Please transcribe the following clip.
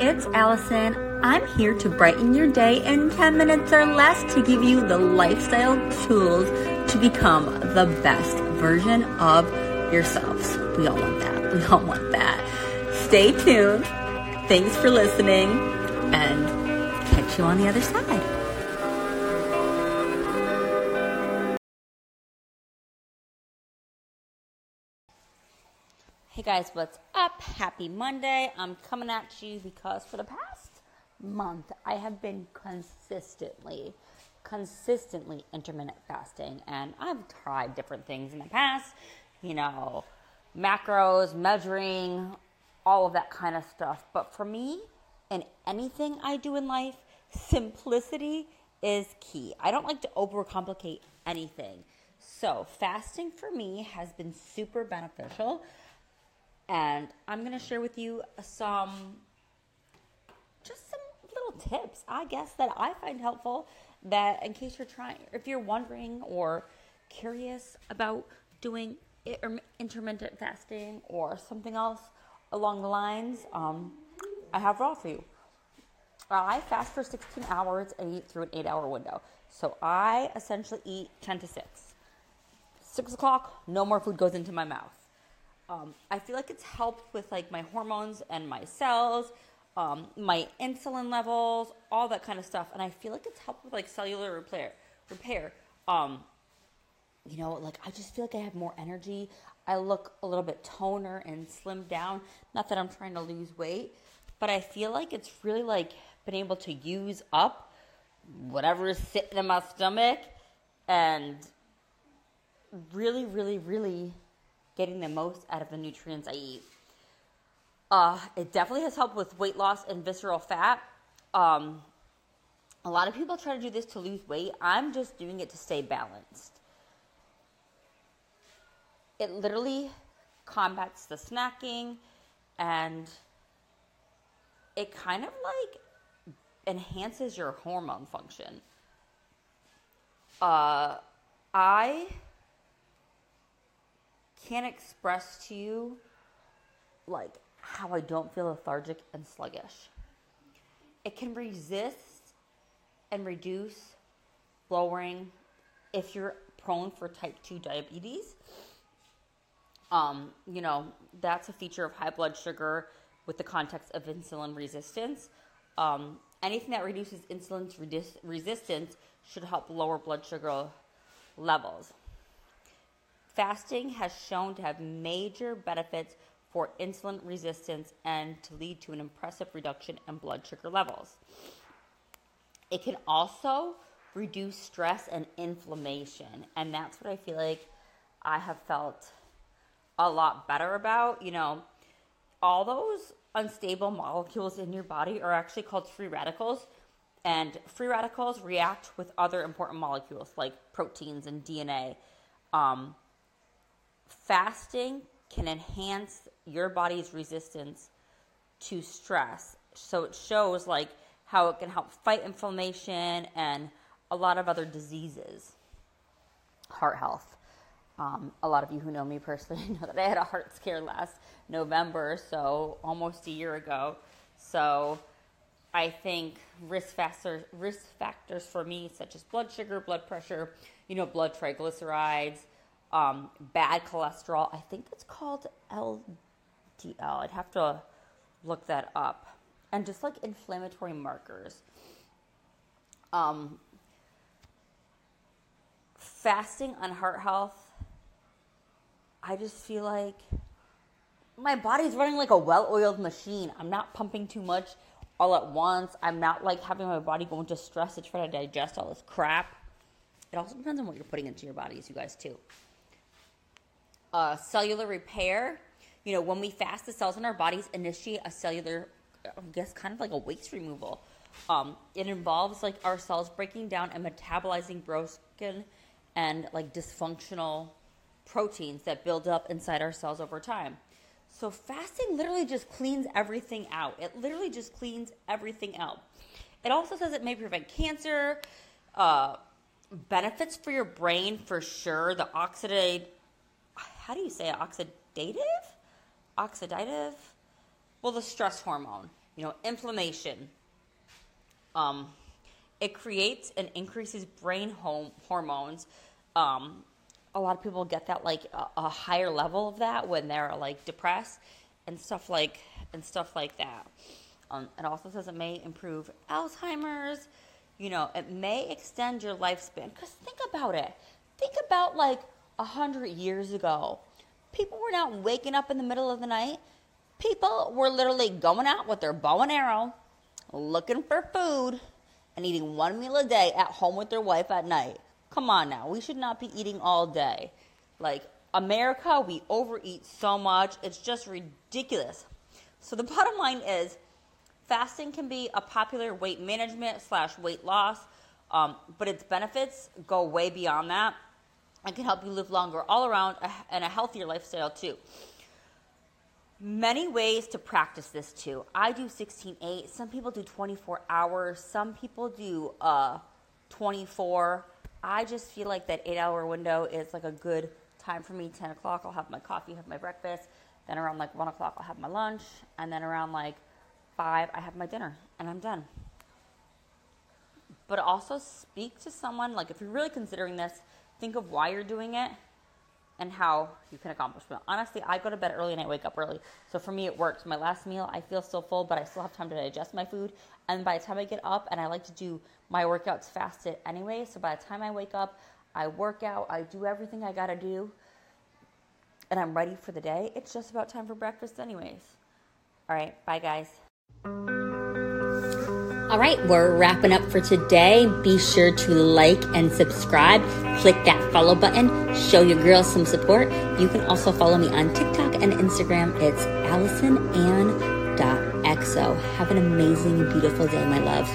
it's Allison. I'm here to brighten your day in 10 minutes or less to give you the lifestyle tools to become the best version of yourselves. We all want that. We all want that. Stay tuned. Thanks for listening and catch you on the other side. Hey guys, what's up? Happy Monday. I'm coming at you because for the past month I have been consistently, consistently intermittent fasting and I've tried different things in the past, you know, macros, measuring, all of that kind of stuff. But for me, in anything I do in life, simplicity is key. I don't like to overcomplicate anything. So, fasting for me has been super beneficial and I'm going to share with you some just some little tips, I guess, that I find helpful that in case you're trying, if you're wondering or curious about doing intermittent fasting or something else along the lines, um, I have it all for you. I fast for 16 hours and eat through an eight hour window. So I essentially eat 10 to 6. 6 o'clock, no more food goes into my mouth. Um, I feel like it's helped with like my hormones and my cells, um, my insulin levels, all that kind of stuff. And I feel like it's helped with like cellular repair. Repair. Um, you know, like I just feel like I have more energy. I look a little bit toner and slimmed down. Not that I'm trying to lose weight, but I feel like it's really like been able to use up whatever is sitting in my stomach and really, really, really getting the most out of the nutrients I eat. Uh, it definitely has helped with weight loss and visceral fat. Um, a lot of people try to do this to lose weight. I'm just doing it to stay balanced. It literally combats the snacking and it kind of like enhances your hormone function. Uh, I can't express to you like how I don't feel lethargic and sluggish. It can resist and reduce lowering if you're prone for type 2 diabetes. Um, you know, that's a feature of high blood sugar with the context of insulin resistance. Um, anything that reduces insulin resistance should help lower blood sugar levels. Fasting has shown to have major benefits for insulin resistance and to lead to an impressive reduction in blood sugar levels. It can also reduce stress and inflammation, and that's what I feel like I have felt a lot better about. You know, all those unstable molecules in your body are actually called free radicals, and free radicals react with other important molecules like proteins and DNA. Um, fasting can enhance your body's resistance to stress. So it shows like how it can help fight inflammation and a lot of other diseases. Heart health. Um, a lot of you who know me personally know that I had a heart scare last November, so almost a year ago. So I think risk factors risk factors for me, such as blood sugar, blood pressure, you know, blood triglycerides, um, bad cholesterol. I think it's called LDL. I'd have to look that up. And just like inflammatory markers. Um, fasting on heart health, I just feel like my body's running like a well oiled machine. I'm not pumping too much all at once. I'm not like having my body go into stress to try to digest all this crap. It also depends on what you're putting into your bodies, you guys, too uh, cellular repair. You know, when we fast, the cells in our bodies initiate a cellular, I guess, kind of like a waste removal. Um, it involves like our cells breaking down and metabolizing broken and like dysfunctional proteins that build up inside our cells over time. So fasting literally just cleans everything out. It literally just cleans everything out. It also says it may prevent cancer, uh, benefits for your brain for sure. The oxidate how do you say it? Oxidative? Oxidative? Well, the stress hormone. you know, inflammation. Um, it creates and increases brain home hormones. Um, a lot of people get that like a, a higher level of that when they're like depressed and stuff like and stuff like that. Um, it also says it may improve Alzheimer's. You know, it may extend your lifespan. Because think about it. Think about like a hundred years ago. People were not waking up in the middle of the night. People were literally going out with their bow and arrow, looking for food, and eating one meal a day at home with their wife at night. Come on now. We should not be eating all day. Like, America, we overeat so much. It's just ridiculous. So, the bottom line is fasting can be a popular weight management slash weight loss, um, but its benefits go way beyond that and can help you live longer all around and a healthier lifestyle too. Many ways to practice this too. I do 16 8. Some people do 24 hours. Some people do uh, 24. I just feel like that eight hour window is like a good time for me. 10 o'clock, I'll have my coffee, have my breakfast. Then around like 1 o'clock, I'll have my lunch. And then around like 5, I have my dinner and I'm done. But also speak to someone, like if you're really considering this, think of why you're doing it and how you can accomplish it. Honestly, I go to bed early and I wake up early. So for me, it works. My last meal, I feel still full, but I still have time to digest my food. And by the time I get up, and I like to do my workouts fasted anyway. So by the time I wake up, I work out, I do everything I gotta do, and I'm ready for the day. It's just about time for breakfast, anyways. All right, bye, guys. All right, we're wrapping up for today. Be sure to like and subscribe. Click that follow button. Show your girls some support. You can also follow me on TikTok and Instagram. It's AllisonAnn.exo. Have an amazing, beautiful day, my love.